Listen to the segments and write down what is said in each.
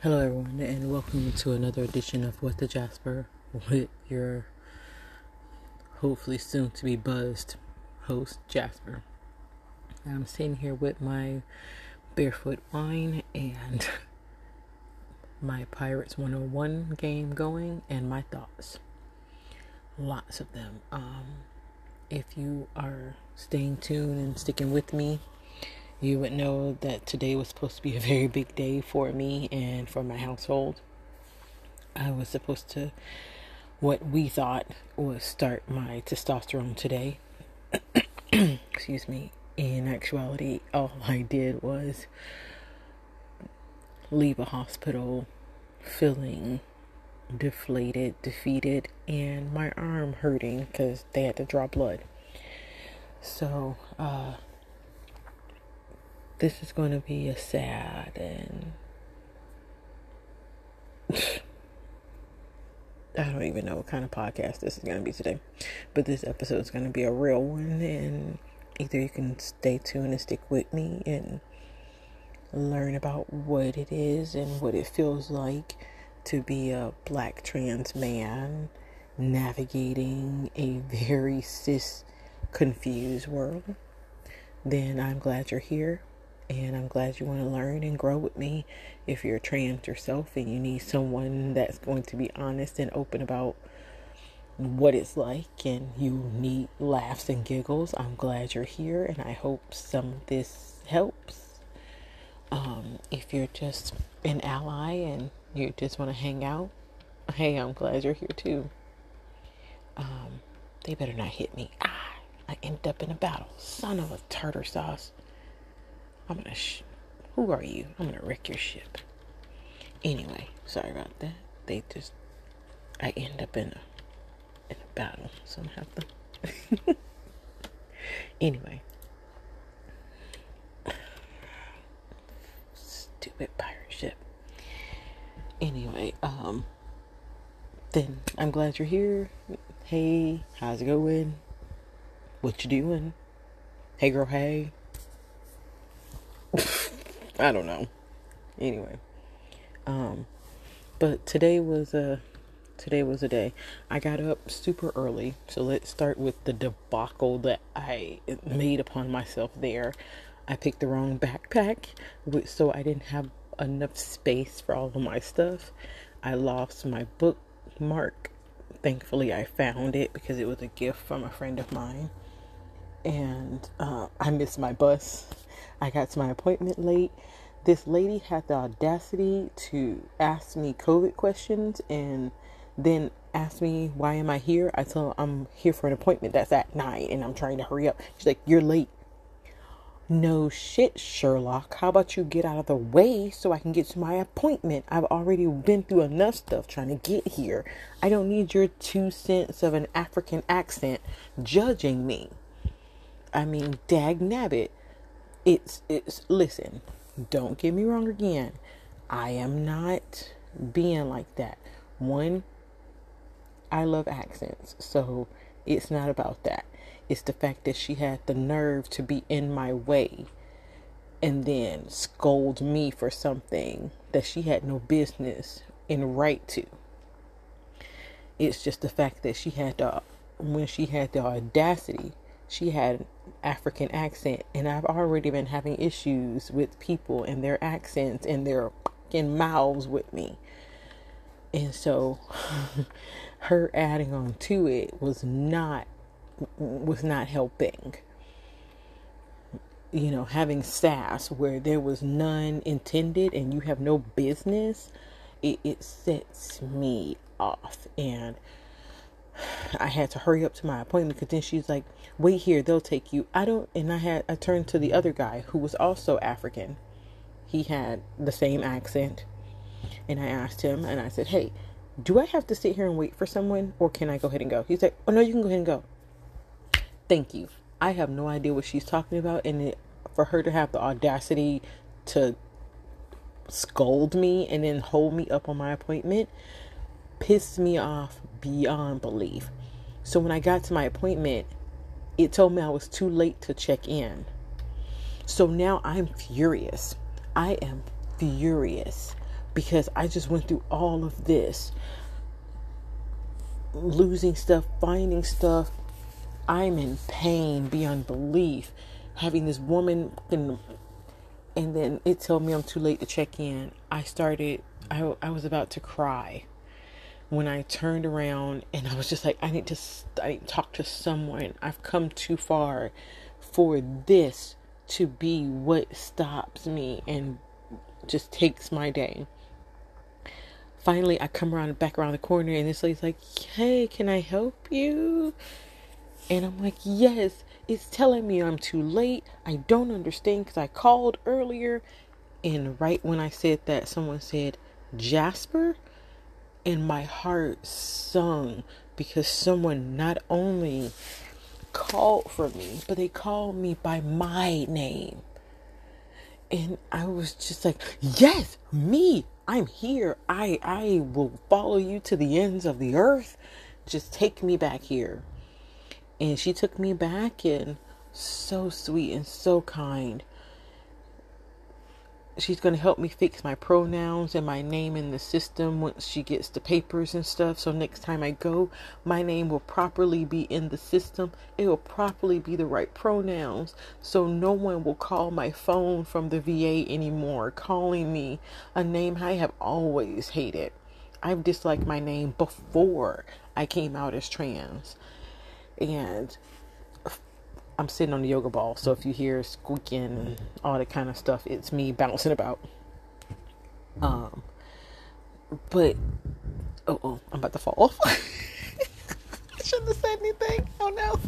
Hello, everyone, and welcome to another edition of What the Jasper with your hopefully soon to be buzzed host, Jasper. I'm sitting here with my barefoot wine and my Pirates 101 game going and my thoughts. Lots of them. Um, if you are staying tuned and sticking with me, you would know that today was supposed to be a very big day for me and for my household. I was supposed to, what we thought was start my testosterone today. Excuse me. In actuality, all I did was leave a hospital feeling deflated, defeated, and my arm hurting because they had to draw blood. So, uh, this is going to be a sad and I don't even know what kind of podcast this is going to be today, but this episode is going to be a real one, and either you can stay tuned and stick with me and learn about what it is and what it feels like to be a black trans man navigating a very cis confused world, then I'm glad you're here and I'm glad you want to learn and grow with me. If you're trans yourself and you need someone that's going to be honest and open about what it's like and you need laughs and giggles, I'm glad you're here and I hope some of this helps. Um, if you're just an ally and you just want to hang out, hey, I'm glad you're here too. Um, they better not hit me. Ah, I end up in a battle. Son of a tartar sauce. I'm gonna. Sh- Who are you? I'm gonna wreck your ship. Anyway, sorry about that. They just. I end up in a in a battle, so I have to. anyway. Stupid pirate ship. Anyway, um. Then I'm glad you're here. Hey, how's it going? What you doing? Hey, girl. Hey. I don't know. Anyway, um, but today was a today was a day. I got up super early, so let's start with the debacle that I made upon myself. There, I picked the wrong backpack, so I didn't have enough space for all of my stuff. I lost my bookmark. Thankfully, I found it because it was a gift from a friend of mine, and uh, I missed my bus I got to my appointment late. This lady had the audacity to ask me COVID questions and then ask me why am I here. I told her I'm here for an appointment that's at nine and I'm trying to hurry up. She's like, You're late. No shit, Sherlock. How about you get out of the way so I can get to my appointment? I've already been through enough stuff trying to get here. I don't need your two cents of an African accent judging me. I mean, dag nabbit it's it's listen don't get me wrong again. I am not being like that. One i love accents so it's not about that. It's the fact that she had the nerve to be in my way and then scold me for something that she had no business in right to. It's just the fact that she had the when she had the audacity she had an African accent, and I've already been having issues with people and their accents and their fucking mouths with me. And so her adding on to it was not was not helping. You know, having sass where there was none intended and you have no business, it, it sets me off. And I had to hurry up to my appointment because then she's like, wait here, they'll take you. I don't, and I had, I turned to the other guy who was also African. He had the same accent. And I asked him, and I said, hey, do I have to sit here and wait for someone or can I go ahead and go? He's like, oh no, you can go ahead and go. Thank you. I have no idea what she's talking about. And it, for her to have the audacity to scold me and then hold me up on my appointment pissed me off beyond belief. So when I got to my appointment, it told me I was too late to check in. So now I'm furious. I am furious because I just went through all of this losing stuff, finding stuff. I'm in pain beyond belief. Having this woman in, and then it told me I'm too late to check in. I started, I, I was about to cry when I turned around and I was just like, I need to, I need to talk to someone. I've come too far for this to be what stops me and just takes my day. Finally, I come around back around the corner and this lady's like, Hey, can I help you? And I'm like, Yes, it's telling me I'm too late. I don't understand because I called earlier. And right when I said that, someone said, Jasper? And my heart sung because someone not only called for me, but they called me by my name. And I was just like, yes, me. I'm here. I I will follow you to the ends of the earth. Just take me back here. And she took me back and so sweet and so kind she's going to help me fix my pronouns and my name in the system once she gets the papers and stuff. So next time I go, my name will properly be in the system. It will properly be the right pronouns. So no one will call my phone from the VA anymore, calling me a name I have always hated. I've disliked my name before I came out as trans. And I'm sitting on the yoga ball, so if you hear squeaking and all that kind of stuff, it's me bouncing about. Um, but oh, oh I'm about to fall off. I shouldn't have said anything. Oh no.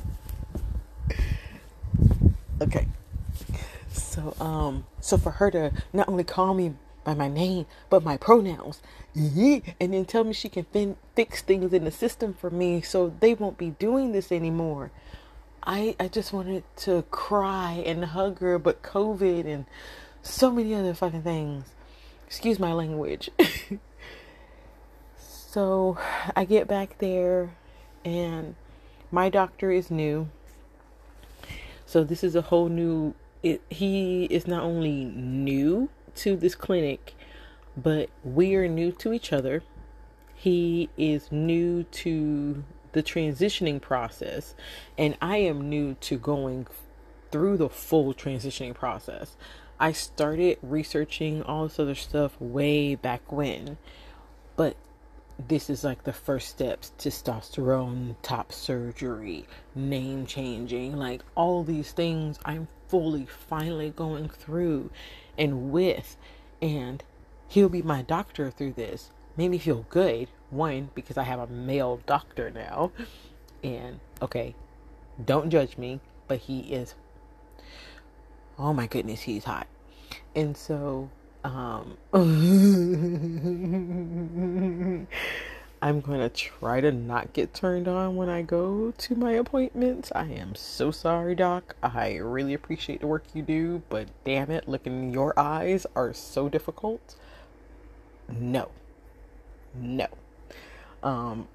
Okay. So um, so for her to not only call me by my name but my pronouns, and then tell me she can fin- fix things in the system for me, so they won't be doing this anymore. I I just wanted to cry and hug her, but COVID and so many other fucking things. Excuse my language. so I get back there and my doctor is new. So this is a whole new it, he is not only new to this clinic, but we are new to each other. He is new to the transitioning process, and I am new to going through the full transitioning process. I started researching all this other stuff way back when, but this is like the first steps testosterone, top surgery, name changing, like all these things I'm fully finally going through and with. And he'll be my doctor through this. Made me feel good one, because I have a male doctor now. And okay, don't judge me, but he is oh my goodness, he's hot. And so um I'm going to try to not get turned on when I go to my appointments. I am so sorry, doc. I really appreciate the work you do, but damn it, looking in your eyes are so difficult. No. No. Um,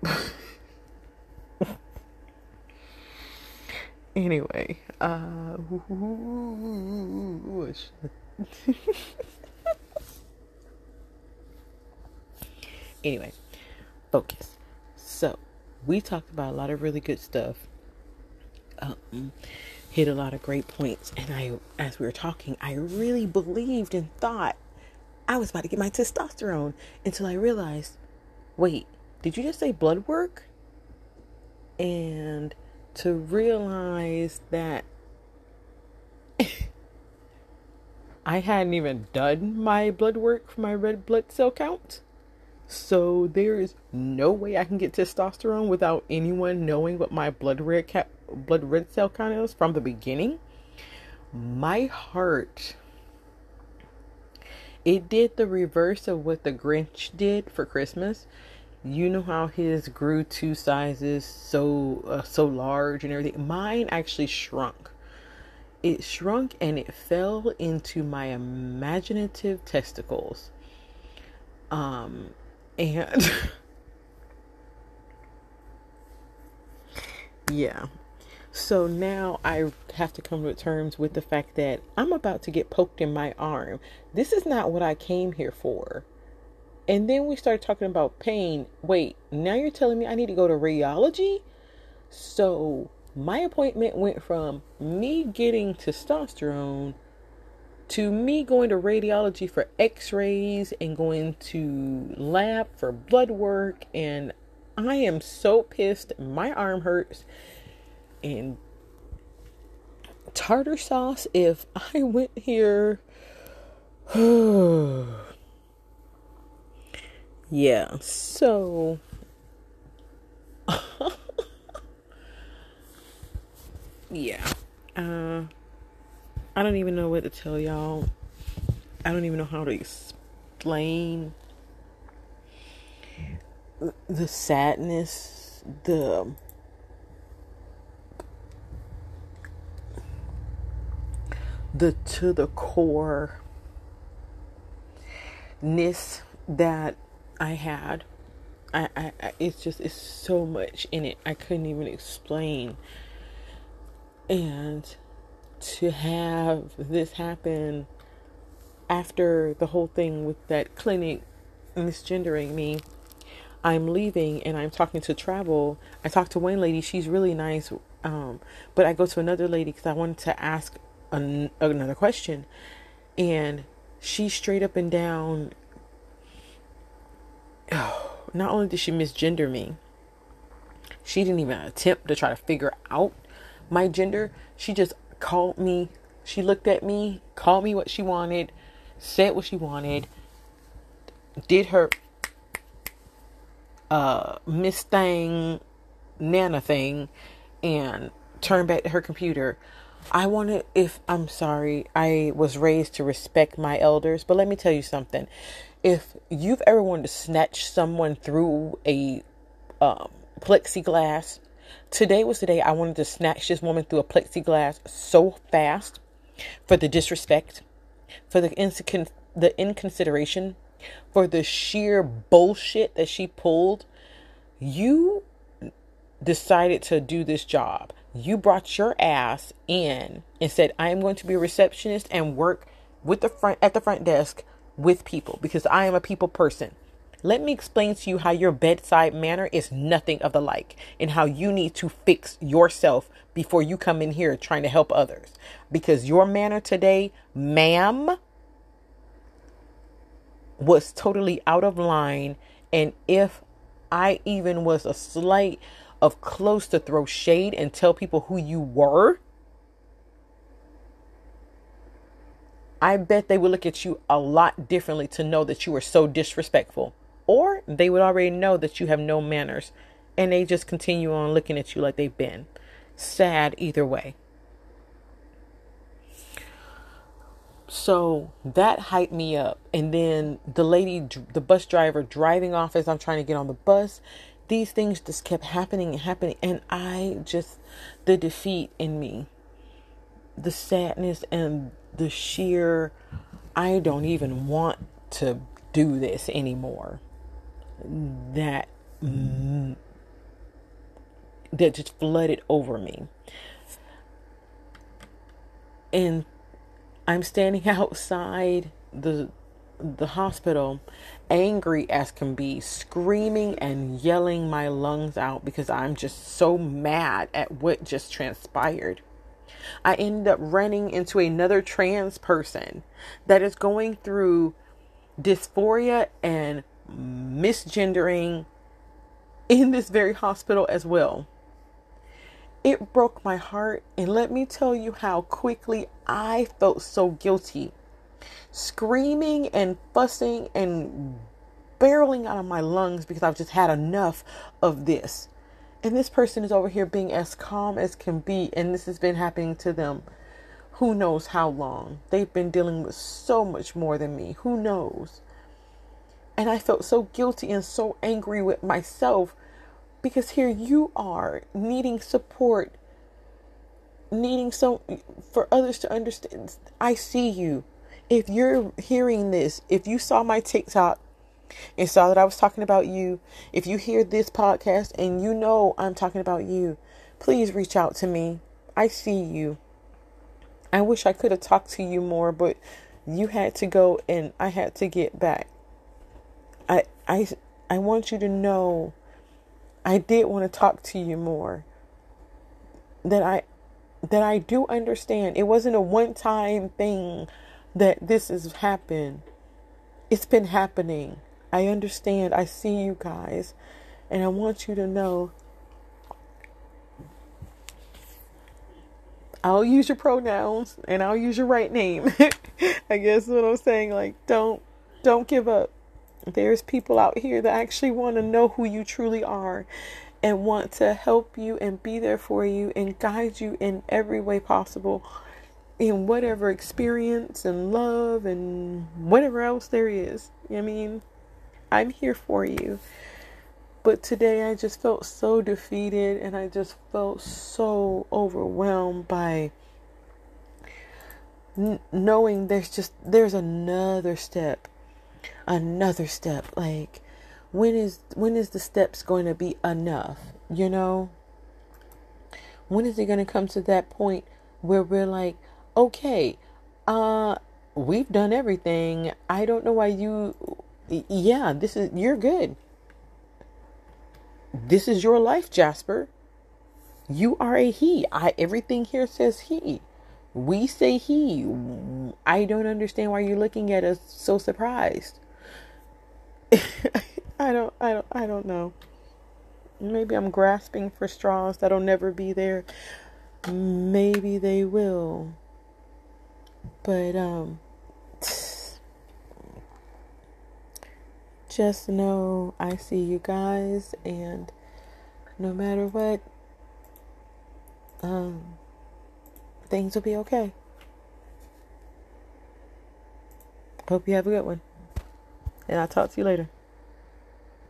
anyway, uh, anyway, focus. So, we talked about a lot of really good stuff. Um, hit a lot of great points, and I, as we were talking, I really believed and thought I was about to get my testosterone until I realized, wait, did you just say blood work? And to realize that I hadn't even done my blood work for my red blood cell count. So there is no way I can get testosterone without anyone knowing what my blood red cap, blood red cell count is from the beginning. My heart it did the reverse of what the Grinch did for Christmas. You know how his grew two sizes so uh, so large and everything? Mine actually shrunk. It shrunk and it fell into my imaginative testicles. Um and yeah so now I have to come to terms with the fact that I'm about to get poked in my arm. This is not what I came here for. And then we started talking about pain. Wait, now you're telling me I need to go to radiology? So my appointment went from me getting testosterone to me going to radiology for x-rays and going to lab for blood work and I am so pissed. My arm hurts. And tartar sauce if I went here yeah, so yeah. Uh I don't even know what to tell y'all. I don't even know how to explain the sadness, the the to the core ness that I had. I, I, I, it's just it's so much in it I couldn't even explain. And to have this happen after the whole thing with that clinic misgendering me, I'm leaving and I'm talking to travel. I talked to one lady, she's really nice. Um, but I go to another lady because I wanted to ask an, another question. And she straight up and down, oh, not only did she misgender me, she didn't even attempt to try to figure out my gender. She just called me, she looked at me, called me what she wanted, said what she wanted, did her uh Miss Thing Nana thing, and turned back to her computer. I wanted, if I'm sorry, I was raised to respect my elders, but let me tell you something. If you've ever wanted to snatch someone through a um, plexiglass, today was the day I wanted to snatch this woman through a plexiglass so fast for the disrespect, for the, insecon- the inconsideration, for the sheer bullshit that she pulled. You decided to do this job you brought your ass in and said, I am going to be a receptionist and work with the front at the front desk with people because I am a people person. Let me explain to you how your bedside manner is nothing of the like and how you need to fix yourself before you come in here trying to help others. Because your manner today, ma'am, was totally out of line. And if I even was a slight of close to throw shade and tell people who you were, I bet they would look at you a lot differently to know that you were so disrespectful. Or they would already know that you have no manners and they just continue on looking at you like they've been. Sad either way. So that hyped me up. And then the lady, the bus driver driving off as I'm trying to get on the bus, these things just kept happening and happening and i just the defeat in me the sadness and the sheer i don't even want to do this anymore. That mm, that just flooded over me. And i'm standing outside the the hospital angry as can be, screaming and yelling my lungs out because I'm just so mad at what just transpired. I end up running into another trans person that is going through dysphoria and misgendering in this very hospital as well. It broke my heart, and let me tell you how quickly I felt so guilty screaming and fussing and barreling out of my lungs because I've just had enough of this. And this person is over here being as calm as can be, and this has been happening to them who knows how long. They've been dealing with so much more than me. Who knows? And I felt so guilty and so angry with myself because here you are needing support, needing so for others to understand. I see you if you're hearing this, if you saw my TikTok and saw that I was talking about you, if you hear this podcast and you know I'm talking about you, please reach out to me. I see you. I wish I could have talked to you more, but you had to go and I had to get back. I I I want you to know I did want to talk to you more. That I that I do understand. It wasn't a one-time thing that this has happened. It's been happening. I understand. I see you guys. And I want you to know I'll use your pronouns and I'll use your right name. I guess what I'm saying like don't don't give up. There's people out here that actually want to know who you truly are and want to help you and be there for you and guide you in every way possible in whatever experience and love and whatever else there is. I mean, I'm here for you. But today I just felt so defeated and I just felt so overwhelmed by n- knowing there's just there's another step. Another step like when is when is the steps going to be enough, you know? When is it going to come to that point where we're like, "Okay, uh we've done everything. I don't know why you yeah, this is you're good this is your life, Jasper. You are a he. I everything here says he. We say he. I don't understand why you're looking at us so surprised. I don't I don't I don't know. Maybe I'm grasping for straws that'll never be there. Maybe they will. But um just know I see you guys, and no matter what, um, things will be okay. Hope you have a good one. And I'll talk to you later.